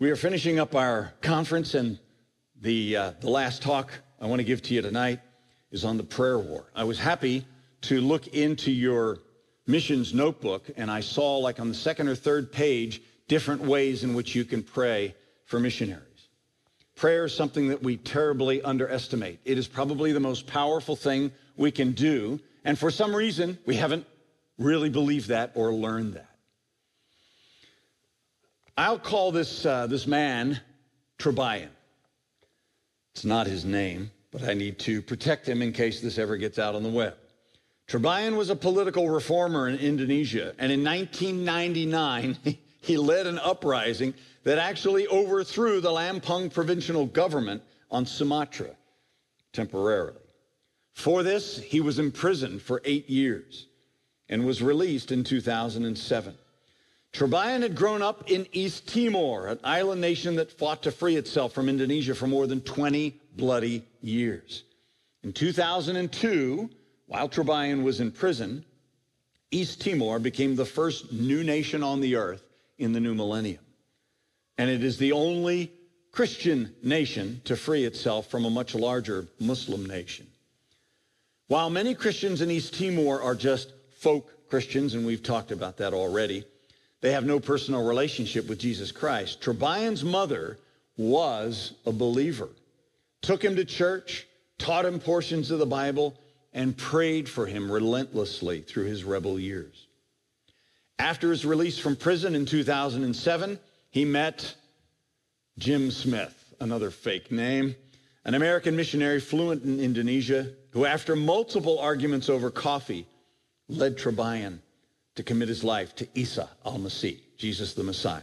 We are finishing up our conference, and the, uh, the last talk I want to give to you tonight is on the prayer war. I was happy to look into your missions notebook, and I saw, like on the second or third page, different ways in which you can pray for missionaries. Prayer is something that we terribly underestimate. It is probably the most powerful thing we can do, and for some reason, we haven't really believed that or learned that. I'll call this, uh, this man Trebian. It's not his name, but I need to protect him in case this ever gets out on the web. Trebian was a political reformer in Indonesia, and in 1999, he led an uprising that actually overthrew the Lampung provincial government on Sumatra temporarily. For this, he was imprisoned for eight years and was released in 2007. Trebian had grown up in East Timor, an island nation that fought to free itself from Indonesia for more than 20 bloody years. In 2002, while Trebian was in prison, East Timor became the first new nation on the earth in the new millennium. And it is the only Christian nation to free itself from a much larger Muslim nation. While many Christians in East Timor are just folk Christians, and we've talked about that already, they have no personal relationship with Jesus Christ. Trebian's mother was a believer, took him to church, taught him portions of the Bible, and prayed for him relentlessly through his rebel years. After his release from prison in 2007, he met Jim Smith, another fake name, an American missionary fluent in Indonesia, who after multiple arguments over coffee, led Trebian to commit his life to Isa al-Masih, Jesus the Messiah.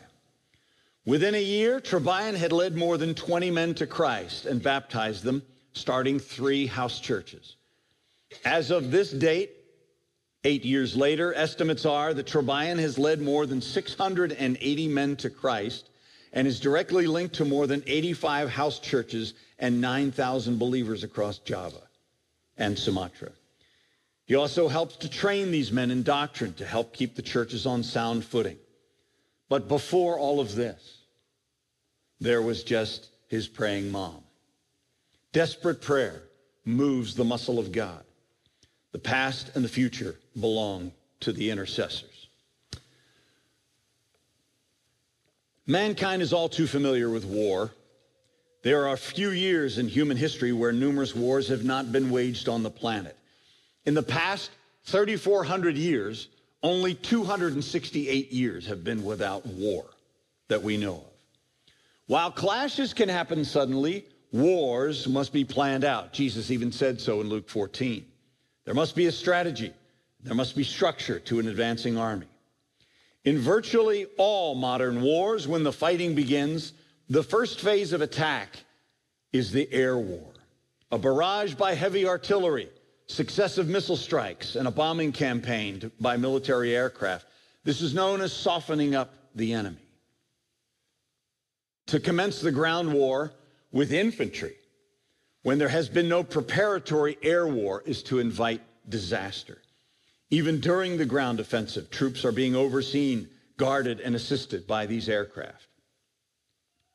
Within a year, Trebian had led more than 20 men to Christ and baptized them, starting three house churches. As of this date, eight years later, estimates are that Trebian has led more than 680 men to Christ and is directly linked to more than 85 house churches and 9,000 believers across Java and Sumatra. He also helps to train these men in doctrine to help keep the churches on sound footing. But before all of this, there was just his praying mom. Desperate prayer moves the muscle of God. The past and the future belong to the intercessors. Mankind is all too familiar with war. There are few years in human history where numerous wars have not been waged on the planet. In the past 3,400 years, only 268 years have been without war that we know of. While clashes can happen suddenly, wars must be planned out. Jesus even said so in Luke 14. There must be a strategy. There must be structure to an advancing army. In virtually all modern wars, when the fighting begins, the first phase of attack is the air war. A barrage by heavy artillery successive missile strikes, and a bombing campaign by military aircraft. This is known as softening up the enemy. To commence the ground war with infantry, when there has been no preparatory air war, is to invite disaster. Even during the ground offensive, troops are being overseen, guarded, and assisted by these aircraft.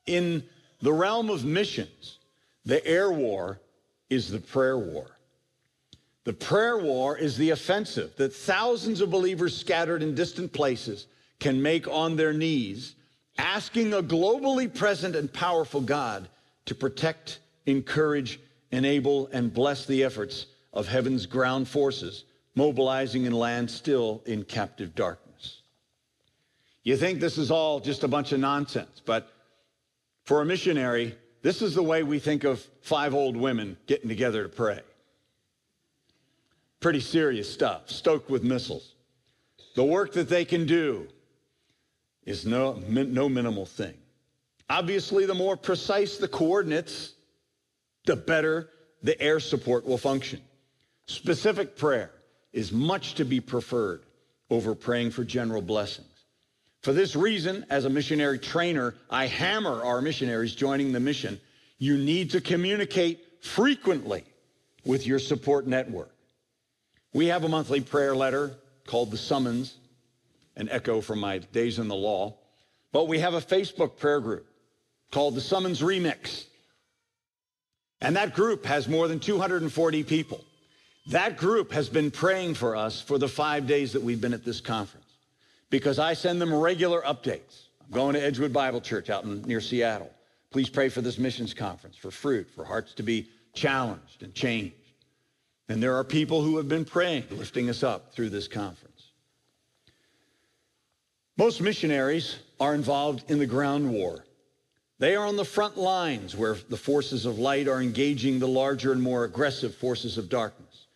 In the realm of missions, the air war is the prayer war. The prayer war is the offensive that thousands of believers scattered in distant places can make on their knees, asking a globally present and powerful God to protect, encourage, enable, and bless the efforts of heaven's ground forces, mobilizing in land still in captive darkness. You think this is all just a bunch of nonsense, but for a missionary, this is the way we think of five old women getting together to pray. Pretty serious stuff, stoked with missiles. The work that they can do is no, no minimal thing. Obviously, the more precise the coordinates, the better the air support will function. Specific prayer is much to be preferred over praying for general blessings. For this reason, as a missionary trainer, I hammer our missionaries joining the mission. You need to communicate frequently with your support network. We have a monthly prayer letter called The Summons, an echo from my days in the law. But we have a Facebook prayer group called the Summons Remix. And that group has more than 240 people. That group has been praying for us for the five days that we've been at this conference because I send them regular updates. I'm going to Edgewood Bible Church out in, near Seattle. Please pray for this missions conference, for fruit, for hearts to be challenged and changed. And there are people who have been praying, lifting us up through this conference. Most missionaries are involved in the ground war. They are on the front lines where the forces of light are engaging the larger and more aggressive forces of darkness.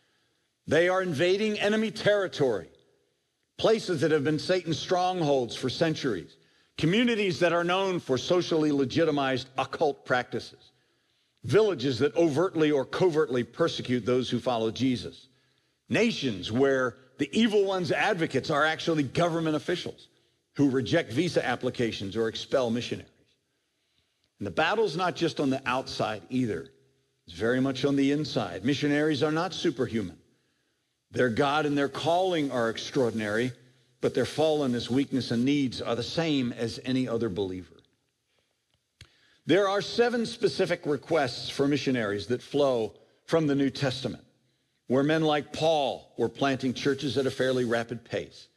They are invading enemy territory, places that have been Satan's strongholds for centuries, communities that are known for socially legitimized occult practices, villages that overtly or covertly persecute those who follow Jesus, nations where the evil one's advocates are actually government officials who reject visa applications or expel missionaries. And the battle's not just on the outside either. It's very much on the inside. Missionaries are not superhuman. Their God and their calling are extraordinary, but their fallenness, weakness, and needs are the same as any other believer. There are seven specific requests for missionaries that flow from the New Testament, where men like Paul were planting churches at a fairly rapid pace.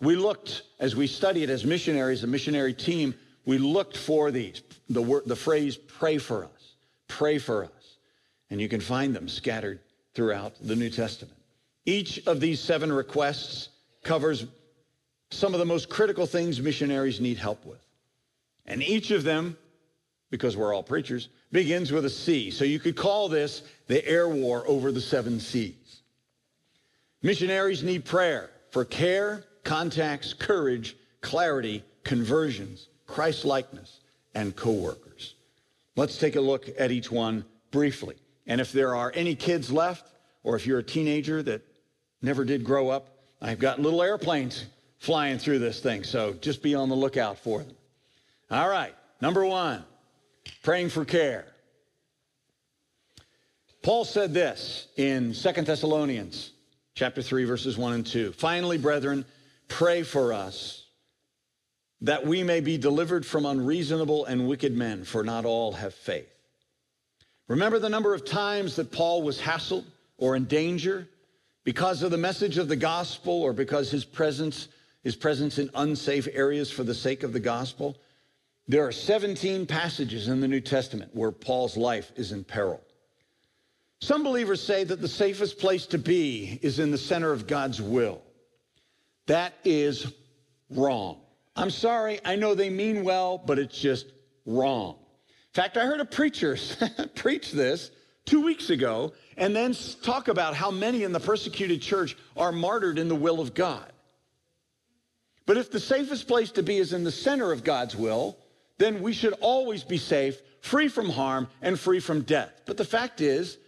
We looked, as we studied as missionaries, a missionary team, we looked for these, the, word, the phrase, pray for us, pray for us. And you can find them scattered throughout the New Testament. Each of these seven requests covers some of the most critical things missionaries need help with. And each of them, because we're all preachers, begins with a C. So you could call this the air war over the seven seas. Missionaries need prayer for care, contacts, courage, clarity, conversions, Christ likeness, and co workers. Let's take a look at each one briefly. And if there are any kids left, or if you're a teenager that never did grow up, I've got little airplanes flying through this thing, so just be on the lookout for them. All right, number one, praying for care. Paul said this in Second Thessalonians chapter 3 verses 1 and 2. Finally, brethren, Pray for us that we may be delivered from unreasonable and wicked men, for not all have faith. Remember the number of times that Paul was hassled or in danger because of the message of the gospel or because his presence, his presence in unsafe areas for the sake of the gospel? There are 17 passages in the New Testament where Paul's life is in peril. Some believers say that the safest place to be is in the center of God's will. That is wrong. I'm sorry, I know they mean well, but it's just wrong. In fact, I heard a preacher preach this two weeks ago and then talk about how many in the persecuted church are martyred in the will of God. But if the safest place to be is in the center of God's will, then we should always be safe, free from harm, and free from death. But the fact is,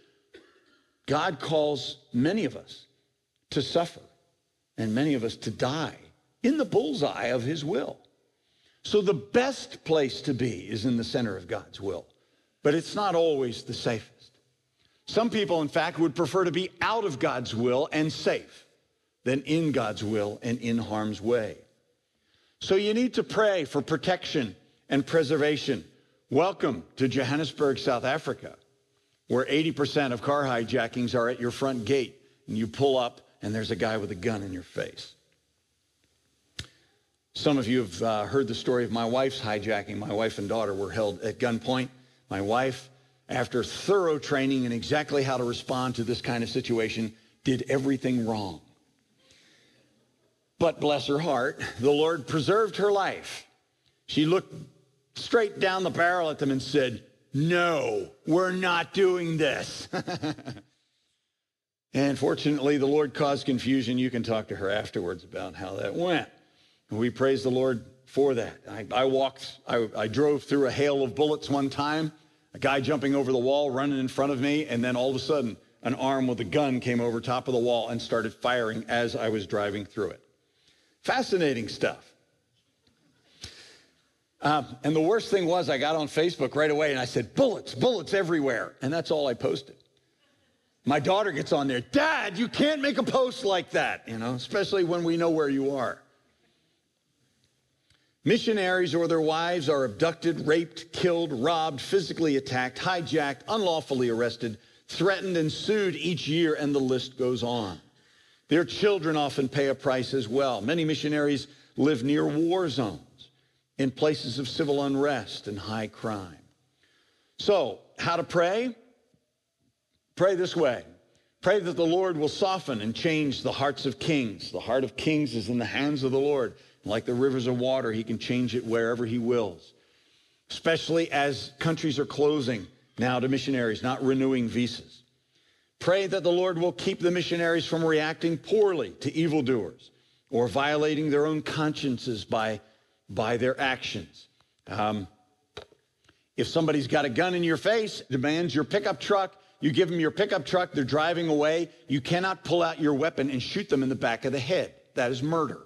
God calls many of us to suffer and many of us to die in the bullseye of his will. So the best place to be is in the center of God's will, but it's not always the safest. Some people, in fact, would prefer to be out of God's will and safe than in God's will and in harm's way. So you need to pray for protection and preservation. Welcome to Johannesburg, South Africa, where 80% of car hijackings are at your front gate and you pull up and there's a guy with a gun in your face. Some of you have uh, heard the story of my wife's hijacking. My wife and daughter were held at gunpoint. My wife, after thorough training in exactly how to respond to this kind of situation, did everything wrong. But bless her heart, the Lord preserved her life. She looked straight down the barrel at them and said, No, we're not doing this. And fortunately, the Lord caused confusion. You can talk to her afterwards about how that went. We praise the Lord for that. I, I walked, I, I drove through a hail of bullets one time, a guy jumping over the wall, running in front of me, and then all of a sudden, an arm with a gun came over top of the wall and started firing as I was driving through it. Fascinating stuff. Uh, and the worst thing was, I got on Facebook right away and I said, bullets, bullets everywhere. And that's all I posted. My daughter gets on there, Dad, you can't make a post like that, you know, especially when we know where you are. Missionaries or their wives are abducted, raped, killed, robbed, physically attacked, hijacked, unlawfully arrested, threatened, and sued each year, and the list goes on. Their children often pay a price as well. Many missionaries live near war zones, in places of civil unrest and high crime. So, how to pray? Pray this way. Pray that the Lord will soften and change the hearts of kings. The heart of kings is in the hands of the Lord. Like the rivers of water, he can change it wherever he wills, especially as countries are closing now to missionaries, not renewing visas. Pray that the Lord will keep the missionaries from reacting poorly to evildoers or violating their own consciences by, by their actions. Um, if somebody's got a gun in your face, demands your pickup truck, you give them your pickup truck, they're driving away, you cannot pull out your weapon and shoot them in the back of the head. That is murder.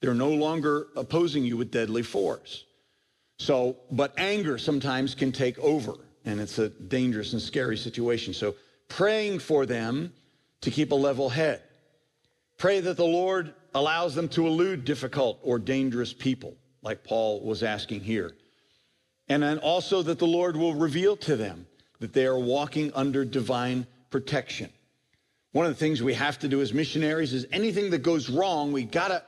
They're no longer opposing you with deadly force. So, but anger sometimes can take over, and it's a dangerous and scary situation. So, praying for them to keep a level head. Pray that the Lord allows them to elude difficult or dangerous people, like Paul was asking here. And then also that the Lord will reveal to them that they are walking under divine protection. One of the things we have to do as missionaries is anything that goes wrong, we got to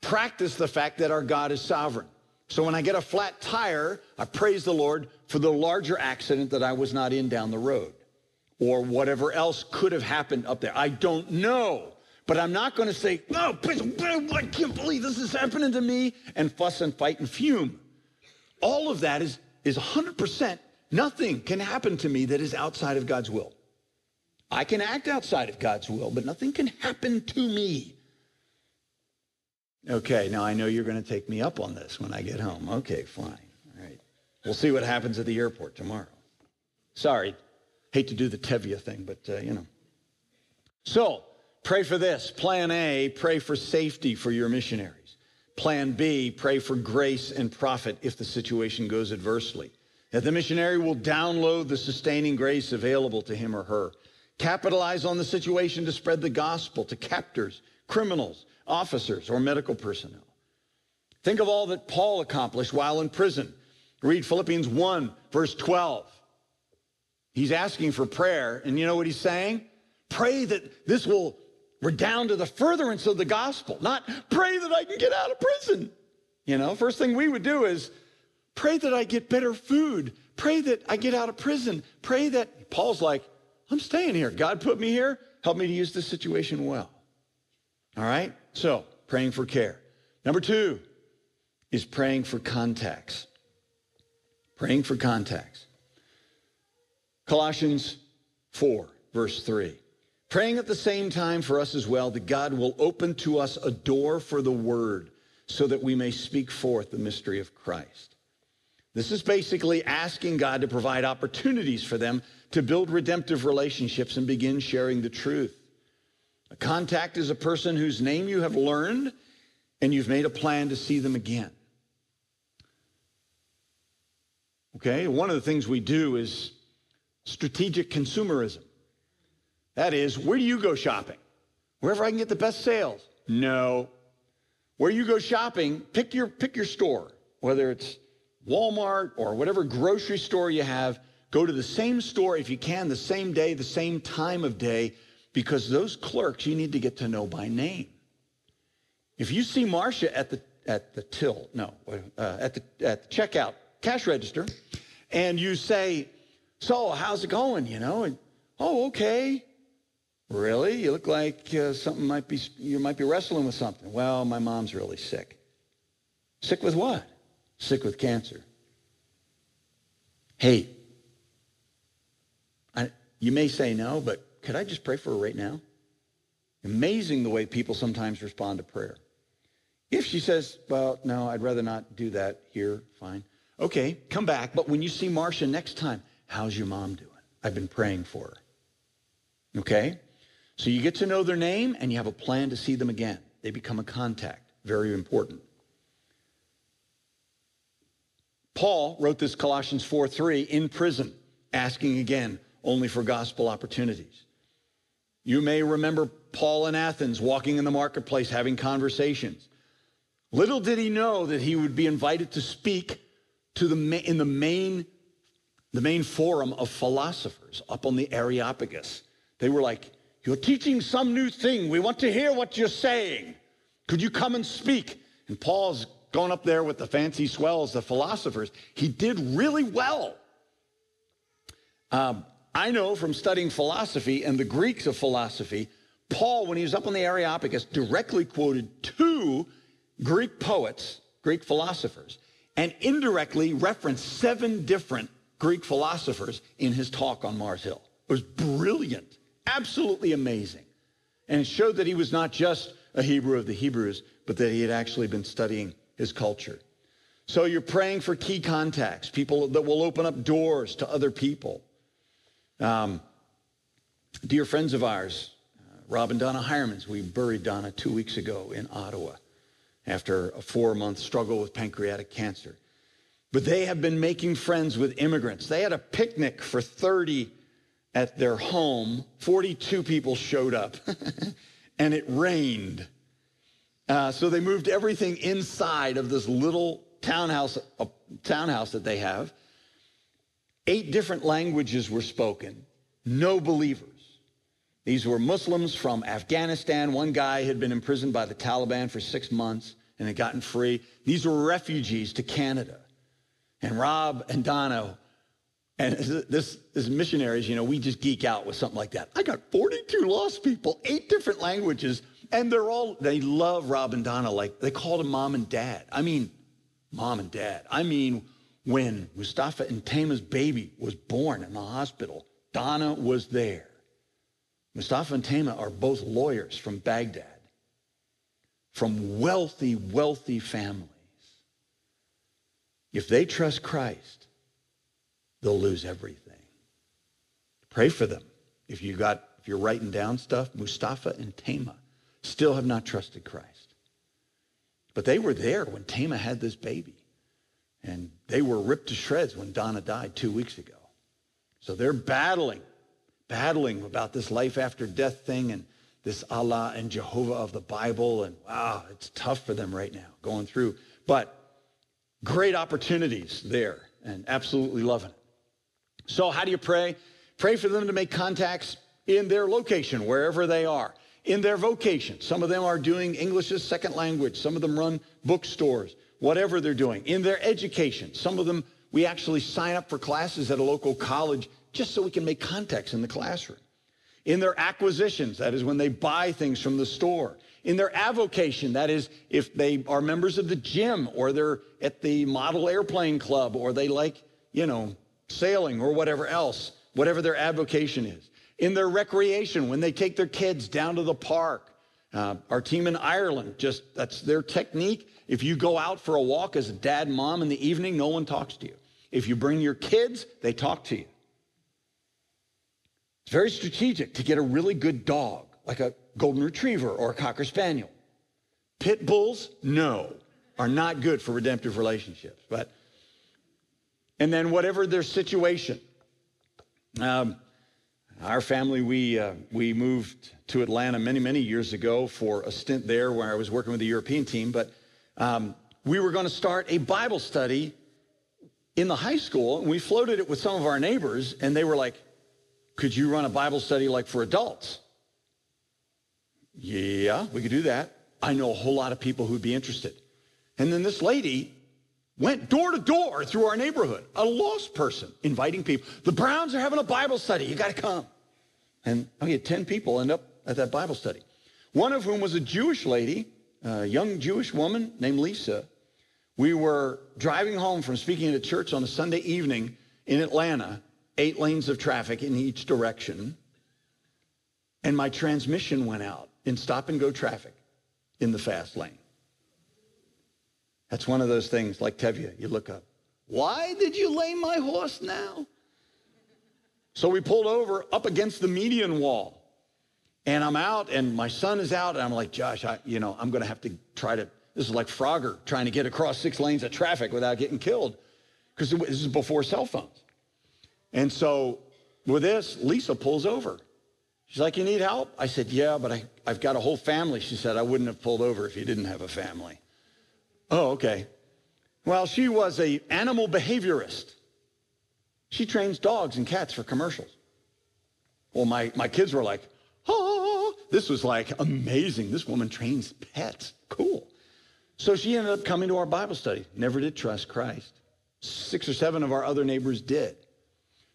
practice the fact that our God is sovereign. So when I get a flat tire, I praise the Lord for the larger accident that I was not in down the road or whatever else could have happened up there. I don't know. But I'm not going to say, oh, I can't believe this is happening to me and fuss and fight and fume. All of that is, is 100%. Nothing can happen to me that is outside of God's will. I can act outside of God's will, but nothing can happen to me Okay, now I know you're going to take me up on this when I get home. Okay, fine. All right. We'll see what happens at the airport tomorrow. Sorry, hate to do the Tevye thing, but uh, you know. So, pray for this. Plan A, pray for safety for your missionaries. Plan B, pray for grace and profit if the situation goes adversely. That the missionary will download the sustaining grace available to him or her. Capitalize on the situation to spread the gospel to captors, criminals, officers or medical personnel. Think of all that Paul accomplished while in prison. Read Philippians 1, verse 12. He's asking for prayer, and you know what he's saying? Pray that this will redound to the furtherance of the gospel, not pray that I can get out of prison. You know, first thing we would do is pray that I get better food, pray that I get out of prison, pray that Paul's like, I'm staying here. God put me here. Help me to use this situation well. All right? So, praying for care. Number two is praying for contacts. Praying for contacts. Colossians 4, verse 3. Praying at the same time for us as well that God will open to us a door for the word so that we may speak forth the mystery of Christ. This is basically asking God to provide opportunities for them to build redemptive relationships and begin sharing the truth. A contact is a person whose name you have learned and you've made a plan to see them again. Okay, one of the things we do is strategic consumerism. That is, where do you go shopping? Wherever I can get the best sales. No. Where you go shopping, pick your pick your store, whether it's Walmart or whatever grocery store you have, go to the same store if you can, the same day, the same time of day because those clerks you need to get to know by name. If you see Marcia at the at the till, no, uh, at the at the checkout cash register, and you say, "So, how's it going?" You know, and oh, okay. Really? You look like uh, something might be you might be wrestling with something. Well, my mom's really sick. Sick with what? Sick with cancer. Hey, I, you may say no, but could I just pray for her right now? Amazing the way people sometimes respond to prayer. If she says, well, no, I'd rather not do that here, fine. Okay, come back. But when you see Marcia next time, how's your mom doing? I've been praying for her. Okay? So you get to know their name and you have a plan to see them again. They become a contact. Very important. Paul wrote this Colossians 4 3 in prison, asking again only for gospel opportunities. You may remember Paul in Athens walking in the marketplace having conversations. Little did he know that he would be invited to speak to the, in the main, the main forum of philosophers up on the Areopagus. They were like, You're teaching some new thing. We want to hear what you're saying. Could you come and speak? And Paul's going up there with the fancy swells, the philosophers. He did really well. Um, I know from studying philosophy and the Greeks of philosophy, Paul, when he was up on the Areopagus, directly quoted two Greek poets, Greek philosophers, and indirectly referenced seven different Greek philosophers in his talk on Mars Hill. It was brilliant, absolutely amazing. And it showed that he was not just a Hebrew of the Hebrews, but that he had actually been studying his culture. So you're praying for key contacts, people that will open up doors to other people. Um, dear friends of ours, uh, Rob and Donna Hiremans, we buried Donna two weeks ago in Ottawa after a four-month struggle with pancreatic cancer. But they have been making friends with immigrants. They had a picnic for 30 at their home. 42 people showed up, and it rained. Uh, so they moved everything inside of this little townhouse, uh, townhouse that they have. Eight different languages were spoken, no believers. These were Muslims from Afghanistan. One guy had been imprisoned by the Taliban for six months and had gotten free. These were refugees to Canada. And Rob and Donna, and this, this missionaries, you know, we just geek out with something like that. I got 42 lost people, eight different languages, and they're all, they love Rob and Donna like they called them mom and dad. I mean, mom and dad. I mean, when Mustafa and Tama's baby was born in the hospital, Donna was there. Mustafa and Tama are both lawyers from Baghdad, from wealthy, wealthy families. If they trust Christ, they'll lose everything. Pray for them. If you got, if you're writing down stuff, Mustafa and Tama still have not trusted Christ. But they were there when Tama had this baby. And they were ripped to shreds when Donna died two weeks ago. So they're battling, battling about this life after death thing and this Allah and Jehovah of the Bible. And wow, it's tough for them right now going through. But great opportunities there and absolutely loving it. So how do you pray? Pray for them to make contacts in their location, wherever they are in their vocation. Some of them are doing English as second language. Some of them run bookstores, whatever they're doing. In their education, some of them, we actually sign up for classes at a local college just so we can make contacts in the classroom. In their acquisitions, that is when they buy things from the store. In their avocation, that is if they are members of the gym or they're at the model airplane club or they like, you know, sailing or whatever else, whatever their avocation is in their recreation when they take their kids down to the park. Uh, our team in Ireland, just that's their technique. If you go out for a walk as a dad mom in the evening, no one talks to you. If you bring your kids, they talk to you. It's very strategic to get a really good dog, like a golden retriever or a cocker spaniel. Pit bulls, no, are not good for redemptive relationships. But and then whatever their situation. Um, our family, we, uh, we moved to Atlanta many, many years ago for a stint there where I was working with the European team. But um, we were going to start a Bible study in the high school, and we floated it with some of our neighbors, and they were like, Could you run a Bible study like for adults? Yeah, we could do that. I know a whole lot of people who'd be interested. And then this lady went door to door through our neighborhood, a lost person, inviting people. The Browns are having a Bible study. You got to come. And oh, I had 10 people end up at that Bible study. One of whom was a Jewish lady, a young Jewish woman named Lisa. We were driving home from speaking at a church on a Sunday evening in Atlanta, eight lanes of traffic in each direction. And my transmission went out in stop and go traffic in the fast lane. That's one of those things like Tevye, you look up. Why did you lame my horse now? So we pulled over up against the median wall. And I'm out and my son is out and I'm like, Josh, I, you know, I'm going to have to try to, this is like Frogger trying to get across six lanes of traffic without getting killed because this is before cell phones. And so with this, Lisa pulls over. She's like, you need help? I said, yeah, but I, I've got a whole family. She said, I wouldn't have pulled over if you didn't have a family. Oh, okay. Well, she was a animal behaviorist. She trains dogs and cats for commercials. Well, my, my kids were like, oh, this was like amazing. This woman trains pets. Cool. So she ended up coming to our Bible study. Never did trust Christ. Six or seven of our other neighbors did.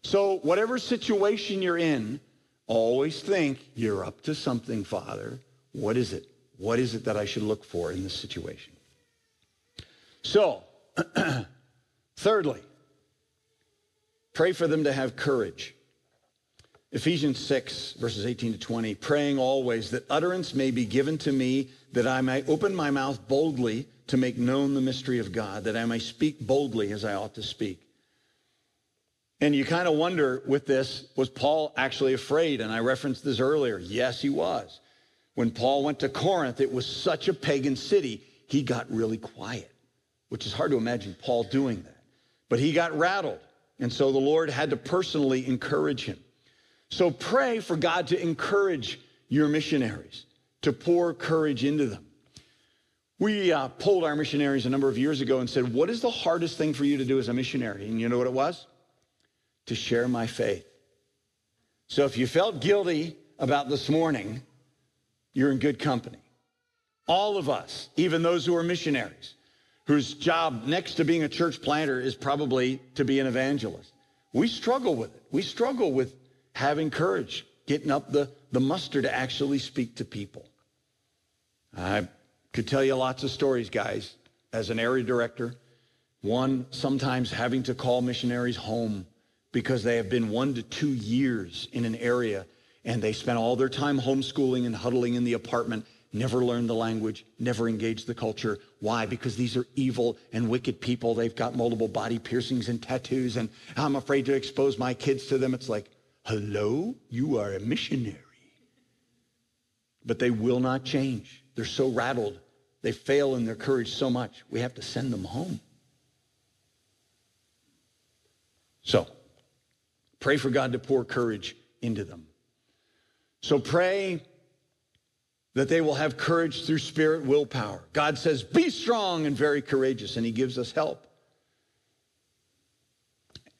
So whatever situation you're in, always think you're up to something, Father. What is it? What is it that I should look for in this situation? So, thirdly, pray for them to have courage. Ephesians 6, verses 18 to 20, praying always that utterance may be given to me, that I may open my mouth boldly to make known the mystery of God, that I may speak boldly as I ought to speak. And you kind of wonder with this, was Paul actually afraid? And I referenced this earlier. Yes, he was. When Paul went to Corinth, it was such a pagan city, he got really quiet, which is hard to imagine Paul doing that. But he got rattled. And so the Lord had to personally encourage him. So pray for God to encourage your missionaries, to pour courage into them. We uh, polled our missionaries a number of years ago and said, What is the hardest thing for you to do as a missionary? And you know what it was? To share my faith. So if you felt guilty about this morning, you're in good company. All of us, even those who are missionaries, whose job next to being a church planter is probably to be an evangelist, we struggle with it. We struggle with having courage, getting up the, the muster to actually speak to people. I could tell you lots of stories, guys, as an area director. One, sometimes having to call missionaries home because they have been one to two years in an area and they spent all their time homeschooling and huddling in the apartment, never learned the language, never engaged the culture. Why? Because these are evil and wicked people. They've got multiple body piercings and tattoos, and I'm afraid to expose my kids to them. It's like, hello, you are a missionary. But they will not change. They're so rattled. They fail in their courage so much. We have to send them home. So, pray for God to pour courage into them. So pray that they will have courage through spirit willpower. God says, be strong and very courageous, and he gives us help.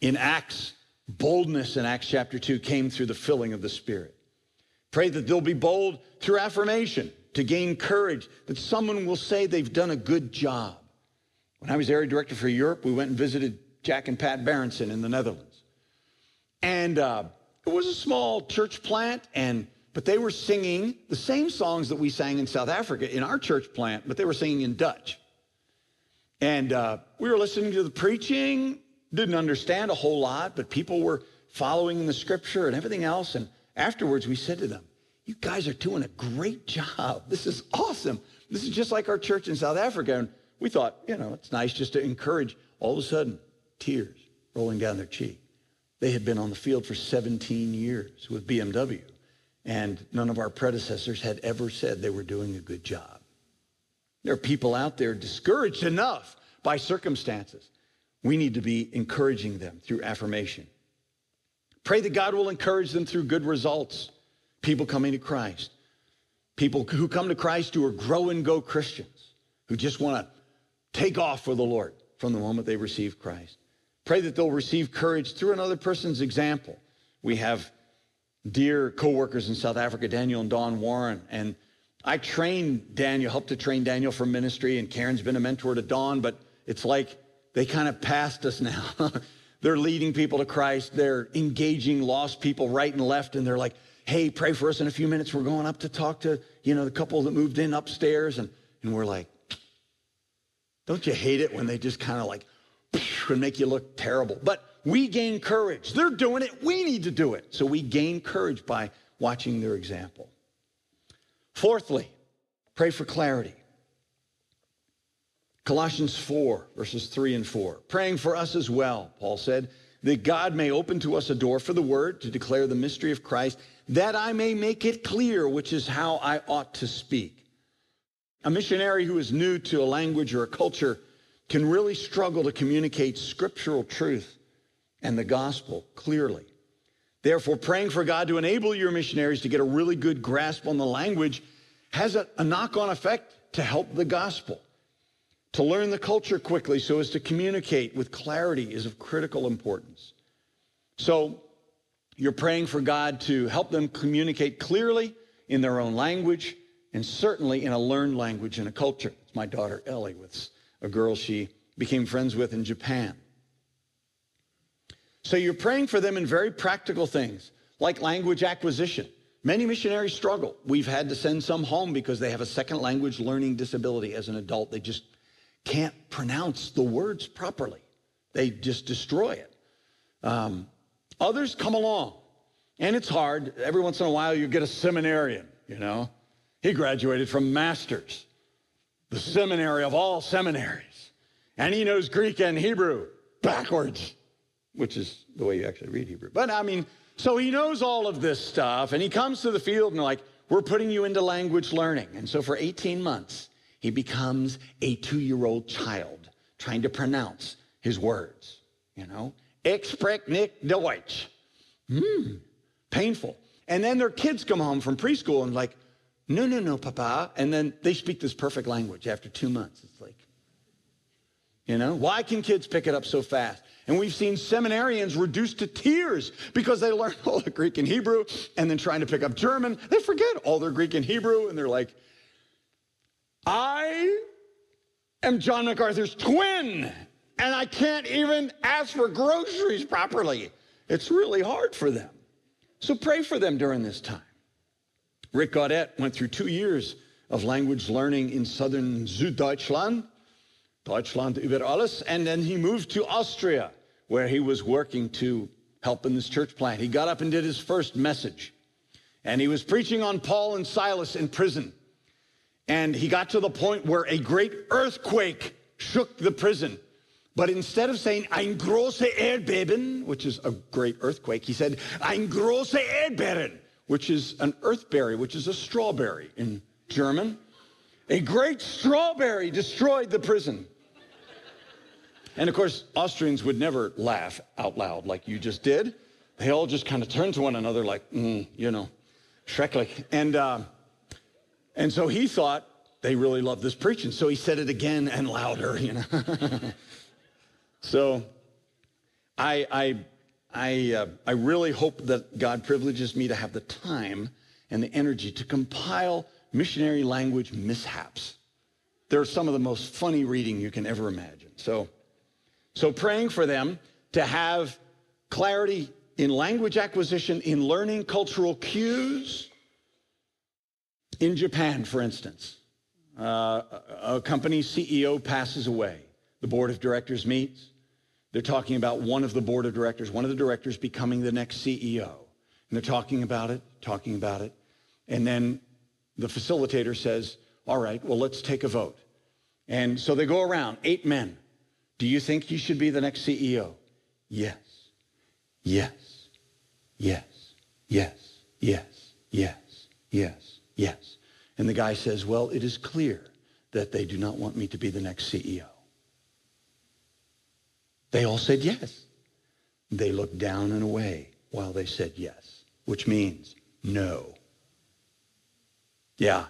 In Acts, boldness in Acts chapter 2 came through the filling of the Spirit. Pray that they'll be bold through affirmation to gain courage, that someone will say they've done a good job. When I was area director for Europe, we went and visited Jack and Pat Berenson in the Netherlands. And uh, it was a small church plant, and but they were singing the same songs that we sang in South Africa in our church plant, but they were singing in Dutch. And uh, we were listening to the preaching, didn't understand a whole lot, but people were following the scripture and everything else. And afterwards, we said to them, You guys are doing a great job. This is awesome. This is just like our church in South Africa. And we thought, you know, it's nice just to encourage. All of a sudden, tears rolling down their cheek. They had been on the field for 17 years with BMW. And none of our predecessors had ever said they were doing a good job. There are people out there discouraged enough by circumstances. We need to be encouraging them through affirmation. Pray that God will encourage them through good results. People coming to Christ. People who come to Christ who are grow and go Christians, who just want to take off for the Lord from the moment they receive Christ. Pray that they'll receive courage through another person's example. We have dear co-workers in South Africa, Daniel and Dawn Warren. And I trained Daniel, helped to train Daniel for ministry, and Karen's been a mentor to Dawn, but it's like they kind of passed us now. they're leading people to Christ. They're engaging lost people right and left, and they're like, hey, pray for us in a few minutes. We're going up to talk to, you know, the couple that moved in upstairs. And, and we're like, don't you hate it when they just kind of like and make you look terrible? But we gain courage. They're doing it. We need to do it. So we gain courage by watching their example. Fourthly, pray for clarity. Colossians 4, verses 3 and 4. Praying for us as well, Paul said, that God may open to us a door for the word to declare the mystery of Christ, that I may make it clear, which is how I ought to speak. A missionary who is new to a language or a culture can really struggle to communicate scriptural truth and the gospel clearly. Therefore, praying for God to enable your missionaries to get a really good grasp on the language has a, a knock on effect to help the gospel. To learn the culture quickly so as to communicate with clarity is of critical importance. So you're praying for God to help them communicate clearly in their own language and certainly in a learned language and a culture. It's my daughter Ellie with a girl she became friends with in Japan. So you're praying for them in very practical things like language acquisition. Many missionaries struggle. We've had to send some home because they have a second language learning disability as an adult. They just can't pronounce the words properly, they just destroy it. Um, others come along, and it's hard. Every once in a while, you get a seminarian, you know. He graduated from master's, the seminary of all seminaries, and he knows Greek and Hebrew backwards, which is the way you actually read Hebrew. But I mean, so he knows all of this stuff, and he comes to the field and like, we're putting you into language learning. And so for 18 months, he becomes a two-year-old child trying to pronounce his words, you know? Ich Deutsch. Hmm, painful. And then their kids come home from preschool and like, no, no, no, papa. And then they speak this perfect language after two months. It's like, you know, why can kids pick it up so fast? And we've seen seminarians reduced to tears because they learn all the Greek and Hebrew and then trying to pick up German. They forget all their Greek and Hebrew and they're like, I am John MacArthur's twin and I can't even ask for groceries properly. It's really hard for them. So pray for them during this time. Rick Gaudette went through two years of language learning in southern Süddeutschland Deutschland über alles. And then he moved to Austria, where he was working to help in this church plant. He got up and did his first message. And he was preaching on Paul and Silas in prison. And he got to the point where a great earthquake shook the prison. But instead of saying, ein große Erdbeben, which is a great earthquake, he said, ein große Erdbeeren, which is an earthberry, which is a strawberry in German. A great strawberry destroyed the prison. And of course, Austrians would never laugh out loud like you just did. They all just kind of turned to one another like, mm, you know, schrecklich. And, uh, and so he thought they really loved this preaching. So he said it again and louder, you know. so I, I, I, uh, I really hope that God privileges me to have the time and the energy to compile missionary language mishaps. They're some of the most funny reading you can ever imagine. So so praying for them to have clarity in language acquisition, in learning cultural cues. In Japan, for instance, uh, a company CEO passes away. The board of directors meets. They're talking about one of the board of directors, one of the directors becoming the next CEO. And they're talking about it, talking about it. And then the facilitator says, all right, well, let's take a vote. And so they go around, eight men. Do you think he should be the next CEO? Yes. Yes. Yes. Yes. Yes. Yes. Yes. Yes. And the guy says, well, it is clear that they do not want me to be the next CEO. They all said yes. They looked down and away while they said yes, which means no. Yeah,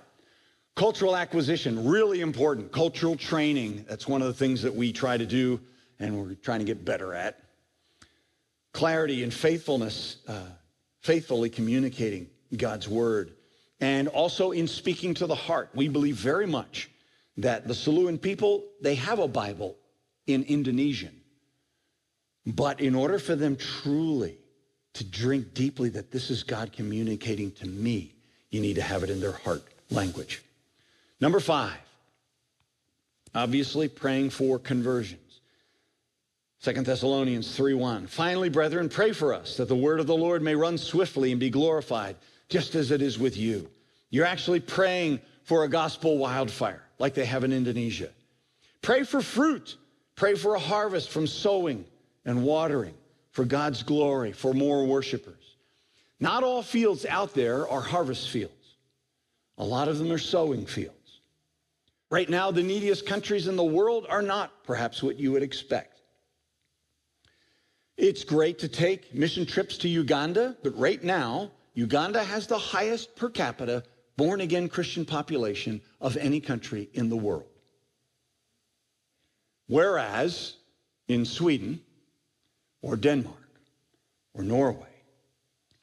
Cultural acquisition, really important. Cultural training, that's one of the things that we try to do and we're trying to get better at. Clarity and faithfulness, uh, faithfully communicating God's word. And also in speaking to the heart. We believe very much that the Saluan people, they have a Bible in Indonesian. But in order for them truly to drink deeply that this is God communicating to me, you need to have it in their heart language. Number five, obviously praying for conversions. Second Thessalonians 3:1. Finally, brethren, pray for us that the word of the Lord may run swiftly and be glorified, just as it is with you. You're actually praying for a gospel wildfire, like they have in Indonesia. Pray for fruit. Pray for a harvest from sowing and watering, for God's glory, for more worshipers. Not all fields out there are harvest fields. A lot of them are sowing fields. Right now, the neediest countries in the world are not perhaps what you would expect. It's great to take mission trips to Uganda, but right now, Uganda has the highest per capita born again Christian population of any country in the world. Whereas in Sweden or Denmark or Norway,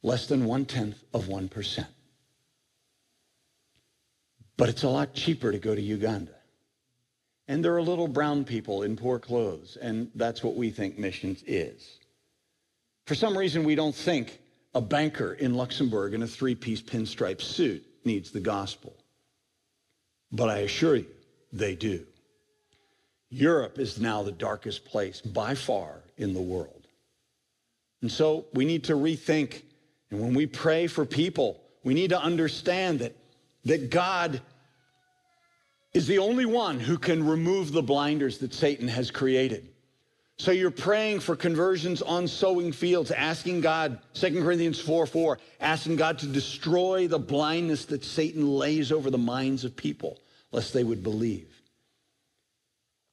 less than one tenth of 1%. But it's a lot cheaper to go to Uganda. And there are little brown people in poor clothes, and that's what we think missions is. For some reason, we don't think a banker in Luxembourg in a three-piece pinstripe suit needs the gospel. But I assure you, they do. Europe is now the darkest place by far in the world. And so we need to rethink. And when we pray for people, we need to understand that, that God is the only one who can remove the blinders that Satan has created. So you're praying for conversions on sowing fields, asking God, 2 Corinthians 4 4, asking God to destroy the blindness that Satan lays over the minds of people, lest they would believe.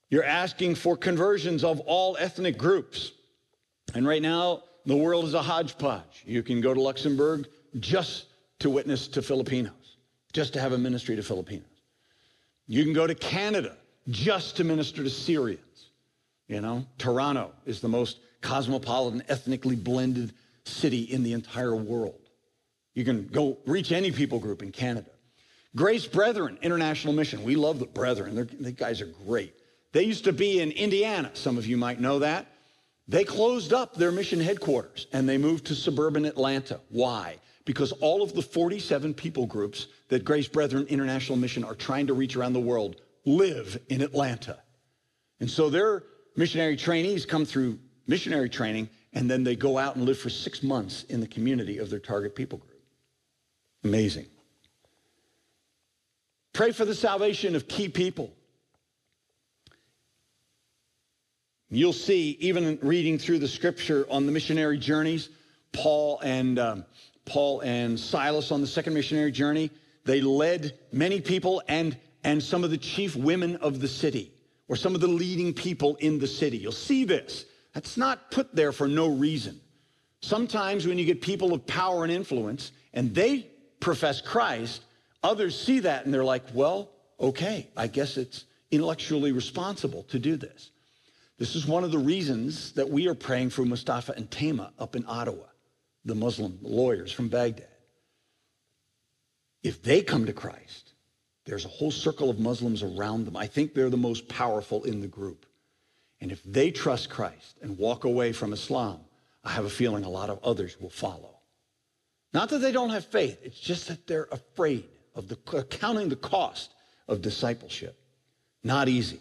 You're asking for conversions of all ethnic groups. And right now, the world is a hodgepodge. You can go to Luxembourg just to witness to Filipinos, just to have a ministry to Filipinos. You can go to Canada just to minister to Syrians. You know, Toronto is the most cosmopolitan, ethnically blended city in the entire world. You can go reach any people group in Canada. Grace Brethren International Mission. We love the Brethren. They're, the guys are great. They used to be in Indiana. Some of you might know that. They closed up their mission headquarters and they moved to suburban Atlanta. Why? Because all of the 47 people groups that Grace Brethren International Mission are trying to reach around the world live in Atlanta. And so their missionary trainees come through missionary training and then they go out and live for six months in the community of their target people group. Amazing. Pray for the salvation of key people. You'll see, even reading through the scripture on the missionary journeys, Paul and um, Paul and Silas on the second missionary journey, they led many people and and some of the chief women of the city, or some of the leading people in the city. You'll see this. That's not put there for no reason. Sometimes when you get people of power and influence and they profess Christ, others see that and they're like, well, okay, I guess it's intellectually responsible to do this. This is one of the reasons that we are praying for Mustafa and Tama up in Ottawa, the Muslim lawyers from Baghdad. If they come to Christ, there's a whole circle of Muslims around them. I think they're the most powerful in the group. And if they trust Christ and walk away from Islam, I have a feeling a lot of others will follow. Not that they don't have faith, it's just that they're afraid of the, counting the cost of discipleship. Not easy.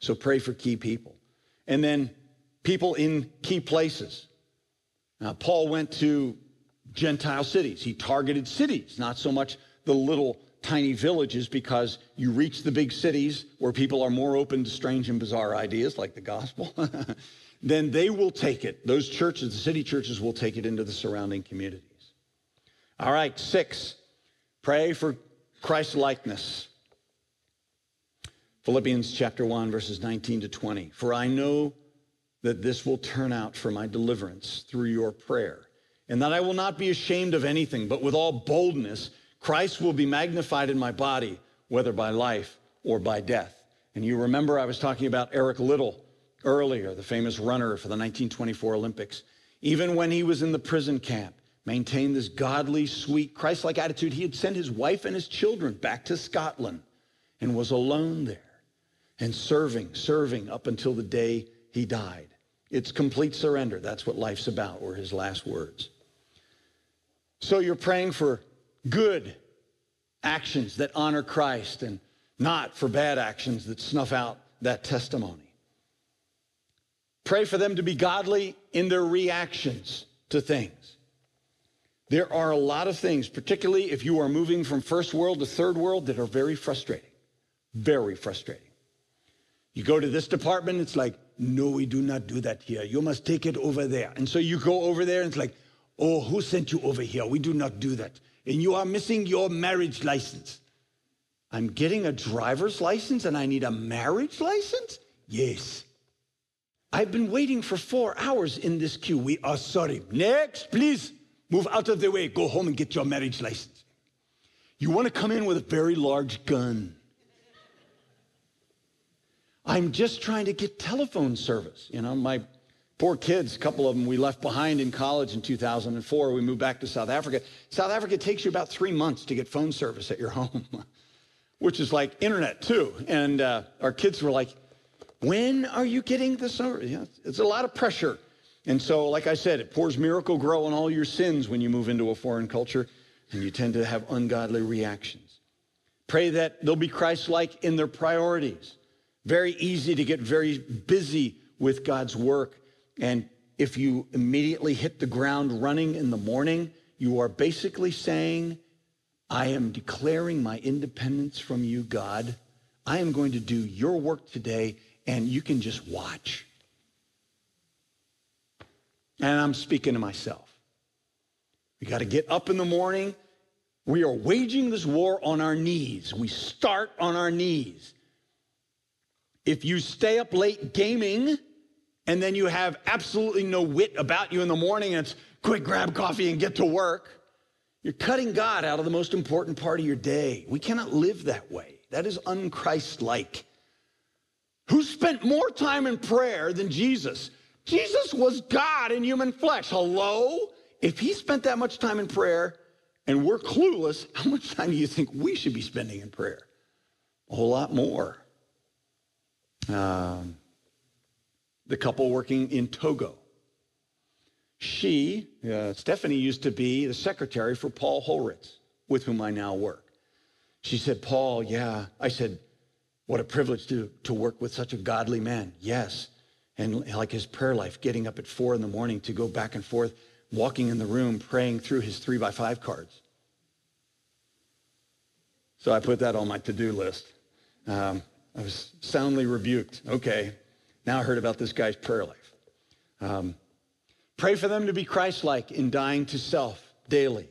So pray for key people. And then people in key places. Now, Paul went to Gentile cities. He targeted cities, not so much the little tiny villages, because you reach the big cities where people are more open to strange and bizarre ideas like the gospel. then they will take it. Those churches, the city churches, will take it into the surrounding communities. All right, six, pray for Christ likeness. Philippians chapter 1, verses 19 to 20. For I know that this will turn out for my deliverance through your prayer, and that I will not be ashamed of anything, but with all boldness, Christ will be magnified in my body, whether by life or by death. And you remember I was talking about Eric Liddell earlier, the famous runner for the 1924 Olympics. Even when he was in the prison camp, maintained this godly, sweet, Christ like attitude. He had sent his wife and his children back to Scotland and was alone there and serving, serving up until the day he died. It's complete surrender. That's what life's about, were his last words. So you're praying for good actions that honor Christ and not for bad actions that snuff out that testimony. Pray for them to be godly in their reactions to things. There are a lot of things, particularly if you are moving from first world to third world, that are very frustrating. Very frustrating. You go to this department, it's like, no, we do not do that here. You must take it over there. And so you go over there, and it's like, oh, who sent you over here? We do not do that. And you are missing your marriage license. I'm getting a driver's license and I need a marriage license? Yes. I've been waiting for four hours in this queue. We are sorry. Next, please move out of the way. Go home and get your marriage license. You want to come in with a very large gun. I'm just trying to get telephone service. You know, my poor kids, a couple of them we left behind in college in 2004. We moved back to South Africa. South Africa takes you about three months to get phone service at your home, which is like internet too. And uh, our kids were like, when are you getting the service? Yeah, it's a lot of pressure. And so, like I said, it pours Miracle-Gro on all your sins when you move into a foreign culture, and you tend to have ungodly reactions. Pray that they'll be Christ like in their priorities. Very easy to get very busy with God's work. And if you immediately hit the ground running in the morning, you are basically saying, I am declaring my independence from you, God. I am going to do your work today, and you can just watch. And I'm speaking to myself. We got to get up in the morning. We are waging this war on our knees. We start on our knees. If you stay up late gaming and then you have absolutely no wit about you in the morning and it's quick grab coffee and get to work, you're cutting God out of the most important part of your day. We cannot live that way. That is unchrist-like. Who spent more time in prayer than Jesus? Jesus was God in human flesh. Hello? If he spent that much time in prayer and we're clueless, how much time do you think we should be spending in prayer? A whole lot more. Um, the couple working in Togo. She, uh, Stephanie, used to be the secretary for Paul Holritz, with whom I now work. She said, Paul, yeah. I said, what a privilege to, to work with such a godly man. Yes and like his prayer life, getting up at four in the morning to go back and forth, walking in the room, praying through his three by five cards. So I put that on my to-do list. Um, I was soundly rebuked. Okay, now I heard about this guy's prayer life. Um, pray for them to be Christ-like in dying to self daily.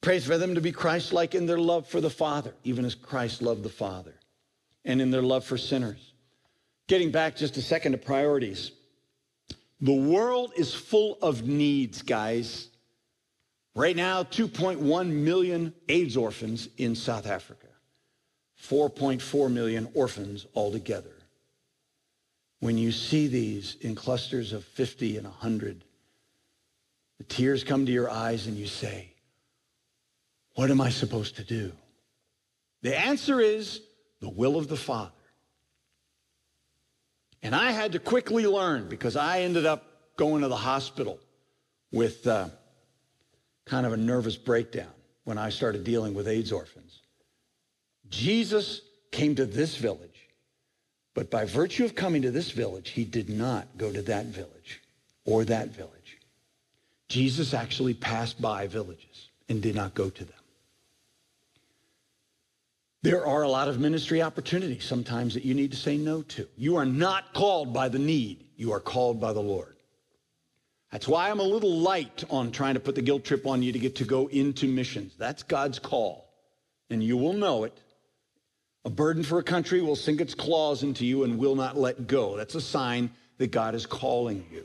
Pray for them to be Christ-like in their love for the Father, even as Christ loved the Father, and in their love for sinners. Getting back just a second to priorities. The world is full of needs, guys. Right now, 2.1 million AIDS orphans in South Africa, 4.4 million orphans altogether. When you see these in clusters of 50 and 100, the tears come to your eyes and you say, What am I supposed to do? The answer is the will of the Father. And I had to quickly learn because I ended up going to the hospital with uh, kind of a nervous breakdown when I started dealing with AIDS orphans. Jesus came to this village, but by virtue of coming to this village, he did not go to that village or that village. Jesus actually passed by villages and did not go to them. There are a lot of ministry opportunities sometimes that you need to say no to. You are not called by the need. You are called by the Lord. That's why I'm a little light on trying to put the guilt trip on you to get to go into missions. That's God's call, and you will know it. A burden for a country will sink its claws into you and will not let go. That's a sign that God is calling you.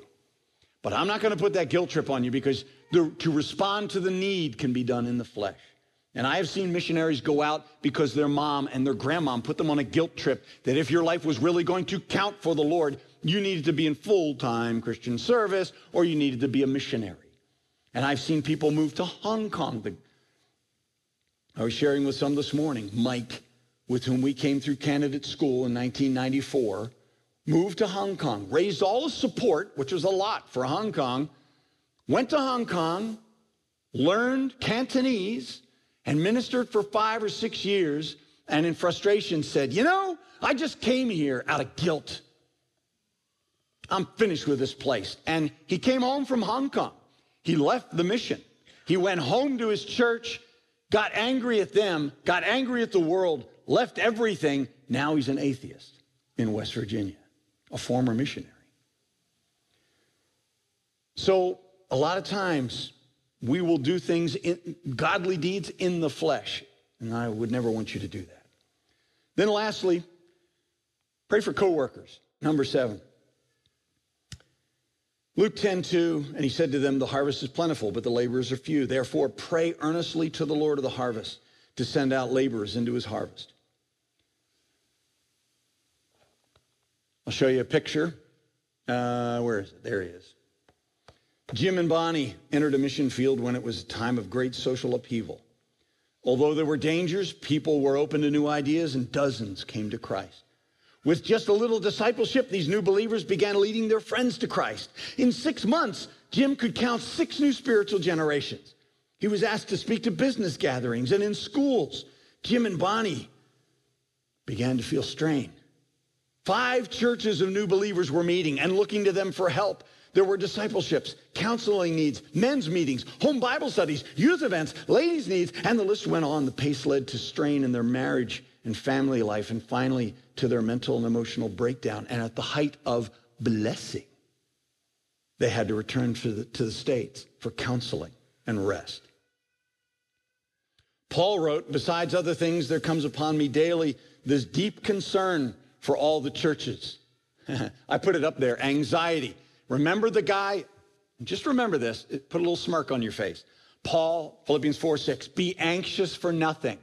But I'm not going to put that guilt trip on you because the, to respond to the need can be done in the flesh. And I have seen missionaries go out because their mom and their grandmom put them on a guilt trip that if your life was really going to count for the Lord, you needed to be in full-time Christian service or you needed to be a missionary. And I've seen people move to Hong Kong. I was sharing with some this morning, Mike, with whom we came through candidate school in 1994, moved to Hong Kong, raised all the support, which was a lot for Hong Kong, went to Hong Kong, learned Cantonese, and ministered for five or six years and in frustration said, You know, I just came here out of guilt. I'm finished with this place. And he came home from Hong Kong. He left the mission. He went home to his church, got angry at them, got angry at the world, left everything. Now he's an atheist in West Virginia, a former missionary. So, a lot of times, we will do things, in, godly deeds in the flesh. And I would never want you to do that. Then lastly, pray for coworkers. Number seven. Luke 10, 2, and he said to them, The harvest is plentiful, but the laborers are few. Therefore, pray earnestly to the Lord of the harvest to send out laborers into his harvest. I'll show you a picture. Uh, where is it? There he is. Jim and Bonnie entered a mission field when it was a time of great social upheaval. Although there were dangers, people were open to new ideas and dozens came to Christ. With just a little discipleship, these new believers began leading their friends to Christ. In six months, Jim could count six new spiritual generations. He was asked to speak to business gatherings and in schools. Jim and Bonnie began to feel strain. Five churches of new believers were meeting and looking to them for help. There were discipleships, counseling needs, men's meetings, home Bible studies, youth events, ladies' needs, and the list went on. The pace led to strain in their marriage and family life, and finally to their mental and emotional breakdown. And at the height of blessing, they had to return to the, to the States for counseling and rest. Paul wrote, besides other things, there comes upon me daily this deep concern for all the churches. I put it up there anxiety. Remember the guy? Just remember this. Put a little smirk on your face. Paul, Philippians 4 6, be anxious for nothing.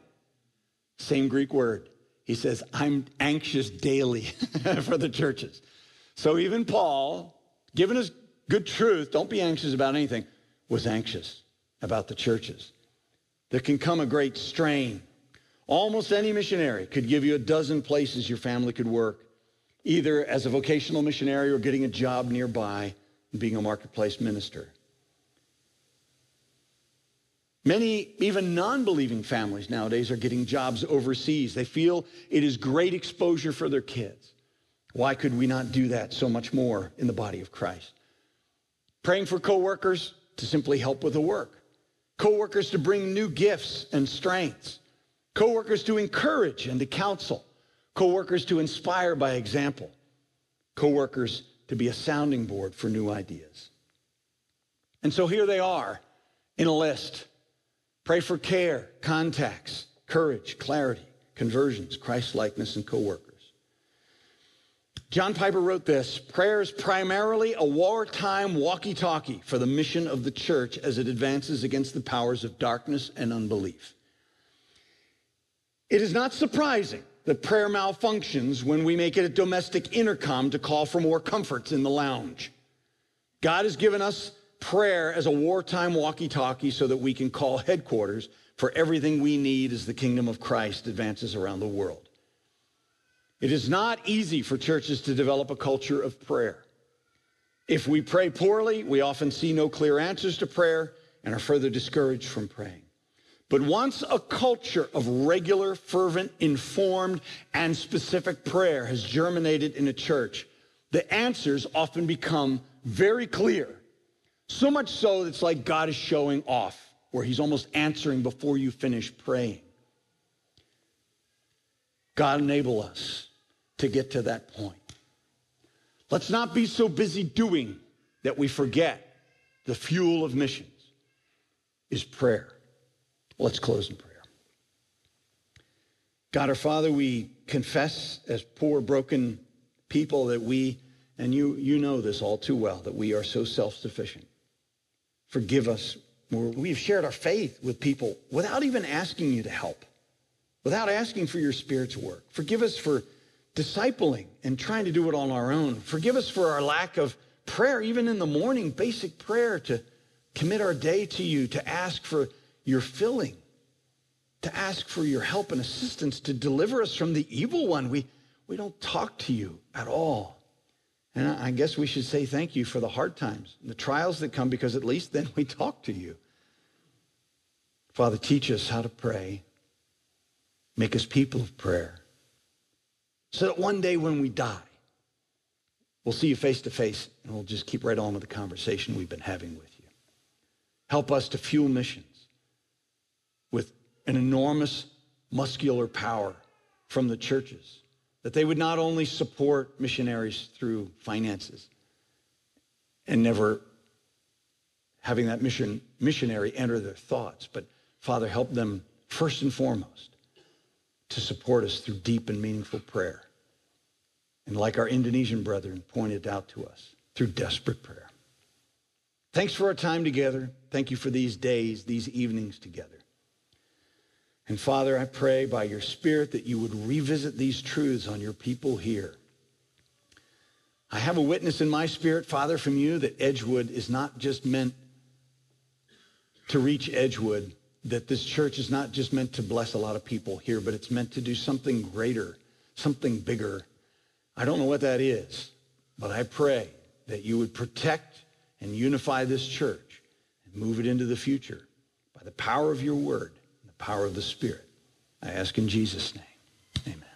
Same Greek word. He says, I'm anxious daily for the churches. So even Paul, given his good truth, don't be anxious about anything, was anxious about the churches. There can come a great strain Almost any missionary could give you a dozen places your family could work, either as a vocational missionary or getting a job nearby and being a marketplace minister. Many, even non believing families nowadays, are getting jobs overseas. They feel it is great exposure for their kids. Why could we not do that so much more in the body of Christ? Praying for coworkers to simply help with the work, coworkers to bring new gifts and strengths, coworkers to encourage and to counsel, coworkers to inspire by example, coworkers to be a sounding board for new ideas. And so here they are in a list. Pray for care, contacts, courage, clarity, conversions, Christ-likeness, and coworkers. John Piper wrote this, prayer is primarily a wartime walkie-talkie for the mission of the church as it advances against the powers of darkness and unbelief. It is not surprising that prayer malfunctions when we make it a domestic intercom to call for more comforts in the lounge. God has given us prayer as a wartime walkie talkie so that we can call headquarters for everything we need as the kingdom of Christ advances around the world. It is not easy for churches to develop a culture of prayer. If we pray poorly, we often see no clear answers to prayer and are further discouraged from praying. But once a culture of regular, fervent, informed, and specific prayer has germinated in a church, the answers often become very clear. So much so that it's like God is showing off, where he's almost answering before you finish praying. God enable us to get to that point. Let's not be so busy doing that we forget the fuel of missions is prayer. Let's close in prayer. God our Father, we confess as poor, broken people that we, and you, you know this all too well, that we are so self-sufficient. Forgive us. We've shared our faith with people without even asking you to help, without asking for your Spirit's work. Forgive us for discipling and trying to do it on our own. Forgive us for our lack of prayer, even in the morning, basic prayer to commit our day to you, to ask for your filling, to ask for your help and assistance to deliver us from the evil one. We, we don't talk to you at all. And I guess we should say thank you for the hard times, the trials that come, because at least then we talk to you. Father, teach us how to pray. Make us people of prayer. So that one day when we die, we'll see you face to face and we'll just keep right on with the conversation we've been having with you. Help us to fuel mission with an enormous muscular power from the churches, that they would not only support missionaries through finances and never having that mission, missionary enter their thoughts, but Father, help them first and foremost to support us through deep and meaningful prayer. And like our Indonesian brethren pointed out to us, through desperate prayer. Thanks for our time together. Thank you for these days, these evenings together. And Father, I pray by your Spirit that you would revisit these truths on your people here. I have a witness in my spirit, Father, from you that Edgewood is not just meant to reach Edgewood, that this church is not just meant to bless a lot of people here, but it's meant to do something greater, something bigger. I don't know what that is, but I pray that you would protect and unify this church and move it into the future by the power of your word power of the Spirit. I ask in Jesus' name. Amen.